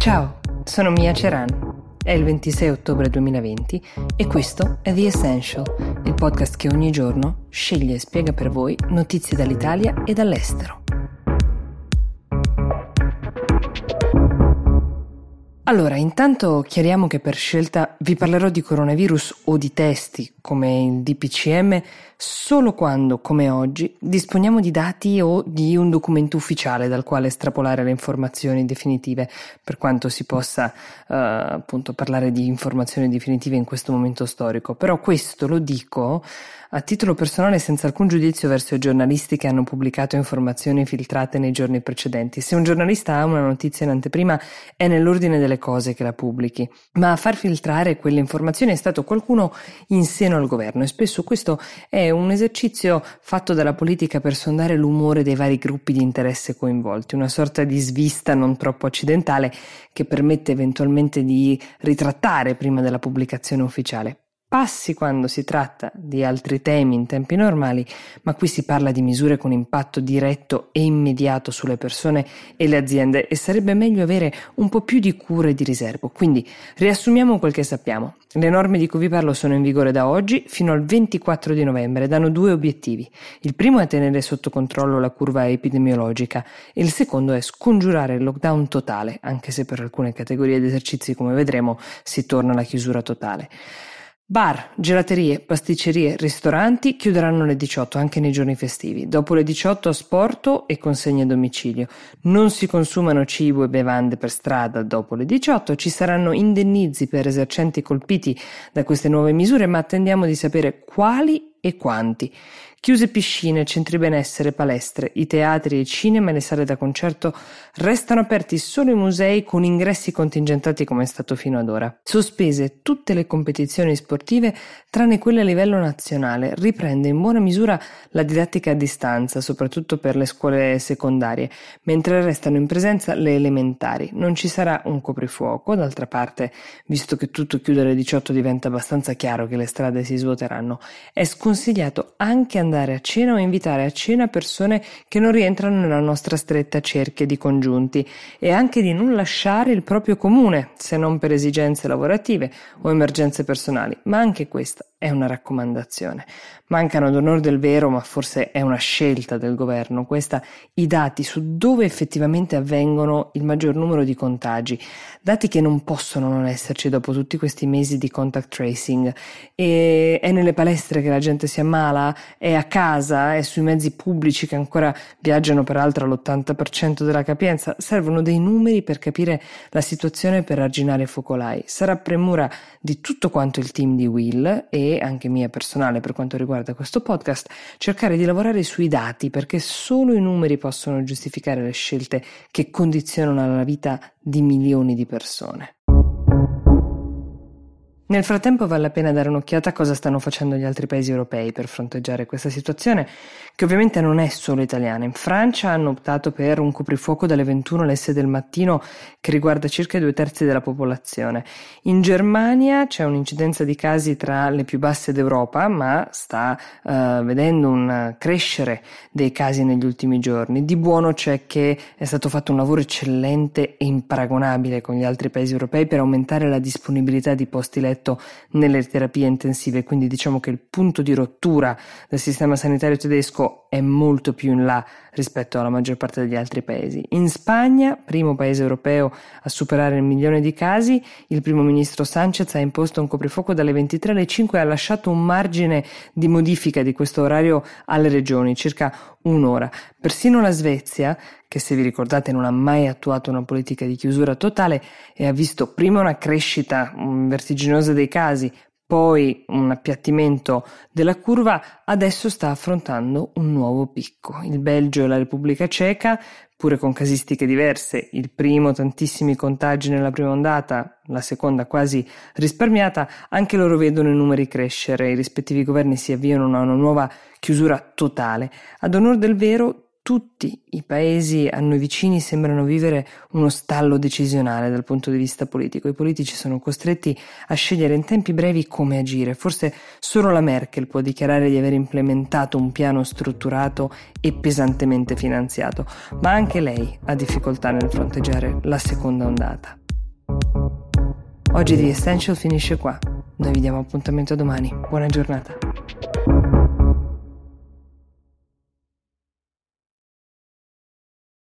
Ciao, sono Mia Ceran. È il 26 ottobre 2020 e questo è The Essential, il podcast che ogni giorno sceglie e spiega per voi notizie dall'Italia e dall'estero. Allora, intanto chiariamo che per scelta vi parlerò di coronavirus o di testi, come il DPCM, solo quando, come oggi, disponiamo di dati o di un documento ufficiale dal quale estrapolare le informazioni definitive, per quanto si possa uh, appunto parlare di informazioni definitive in questo momento storico. Però questo lo dico a titolo personale senza alcun giudizio verso i giornalisti che hanno pubblicato informazioni filtrate nei giorni precedenti. Se un giornalista ha una notizia in anteprima è nell'ordine delle cose che la pubblichi, ma a far filtrare quelle informazioni è stato qualcuno in seno al governo e spesso questo è un esercizio fatto dalla politica per sondare l'umore dei vari gruppi di interesse coinvolti, una sorta di svista non troppo accidentale che permette eventualmente di ritrattare prima della pubblicazione ufficiale passi quando si tratta di altri temi in tempi normali, ma qui si parla di misure con impatto diretto e immediato sulle persone e le aziende e sarebbe meglio avere un po' più di cura e di riservo. Quindi riassumiamo quel che sappiamo. Le norme di cui vi parlo sono in vigore da oggi fino al 24 di novembre ed hanno due obiettivi. Il primo è tenere sotto controllo la curva epidemiologica e il secondo è scongiurare il lockdown totale, anche se per alcune categorie di esercizi, come vedremo, si torna alla chiusura totale. Bar, gelaterie, pasticcerie, ristoranti chiuderanno alle 18 anche nei giorni festivi. Dopo le 18 asporto e consegne a domicilio. Non si consumano cibo e bevande per strada dopo le 18. Ci saranno indennizi per esercenti colpiti da queste nuove misure, ma attendiamo di sapere quali e quanti. Chiuse piscine, centri benessere, palestre, i teatri, i cinema e le sale da concerto restano aperti solo i musei con ingressi contingentati come è stato fino ad ora. Sospese tutte le competizioni sportive tranne quelle a livello nazionale. Riprende in buona misura la didattica a distanza, soprattutto per le scuole secondarie, mentre restano in presenza le elementari. Non ci sarà un coprifuoco, d'altra parte, visto che tutto chiude alle 18 diventa abbastanza chiaro che le strade si svuoteranno. È sconsigliato anche andare andare a cena o invitare a cena persone che non rientrano nella nostra stretta cerchia di congiunti e anche di non lasciare il proprio comune, se non per esigenze lavorative o emergenze personali, ma anche questa è una raccomandazione. Mancano ad onore del vero, ma forse è una scelta del governo, questa, i dati su dove effettivamente avvengono il maggior numero di contagi, dati che non possono non esserci dopo tutti questi mesi di contact tracing. E è nelle palestre che la gente si ammala, è a casa, è sui mezzi pubblici che ancora viaggiano peraltro all'80% della capienza. Servono dei numeri per capire la situazione per arginare focolai. Sarà premura di tutto quanto il team di Will e anche mia personale per quanto riguarda questo podcast, cercare di lavorare sui dati perché solo i numeri possono giustificare le scelte che condizionano la vita di milioni di persone. Nel frattempo vale la pena dare un'occhiata a cosa stanno facendo gli altri paesi europei per fronteggiare questa situazione, che ovviamente non è solo italiana. In Francia hanno optato per un coprifuoco dalle 21 alle 6 del mattino che riguarda circa due terzi della popolazione. In Germania c'è un'incidenza di casi tra le più basse d'Europa, ma sta uh, vedendo un crescere dei casi negli ultimi giorni. Di buono c'è che è stato fatto un lavoro eccellente e imparagonabile con gli altri paesi europei per aumentare la disponibilità di posti letto letto nelle terapie intensive, quindi diciamo che il punto di rottura del sistema sanitario tedesco è molto più in là rispetto alla maggior parte degli altri paesi. In Spagna, primo paese europeo a superare il milione di casi, il primo ministro Sanchez ha imposto un coprifuoco dalle 23 alle 5 e ha lasciato un margine di modifica di questo orario alle regioni, circa un'ora. Persino la Svezia, che se vi ricordate non ha mai attuato una politica di chiusura totale e ha visto prima una crescita vertiginosa dei casi, poi un appiattimento della curva, adesso sta affrontando un nuovo picco. Il Belgio e la Repubblica Ceca, pure con casistiche diverse, il primo tantissimi contagi nella prima ondata, la seconda quasi risparmiata, anche loro vedono i numeri crescere, i rispettivi governi si avviano a una nuova chiusura totale. Ad onor del vero, tutti i paesi a noi vicini sembrano vivere uno stallo decisionale dal punto di vista politico. I politici sono costretti a scegliere in tempi brevi come agire. Forse solo la Merkel può dichiarare di aver implementato un piano strutturato e pesantemente finanziato, ma anche lei ha difficoltà nel fronteggiare la seconda ondata. Oggi The Essential finisce qua. Noi vi diamo appuntamento domani. Buona giornata.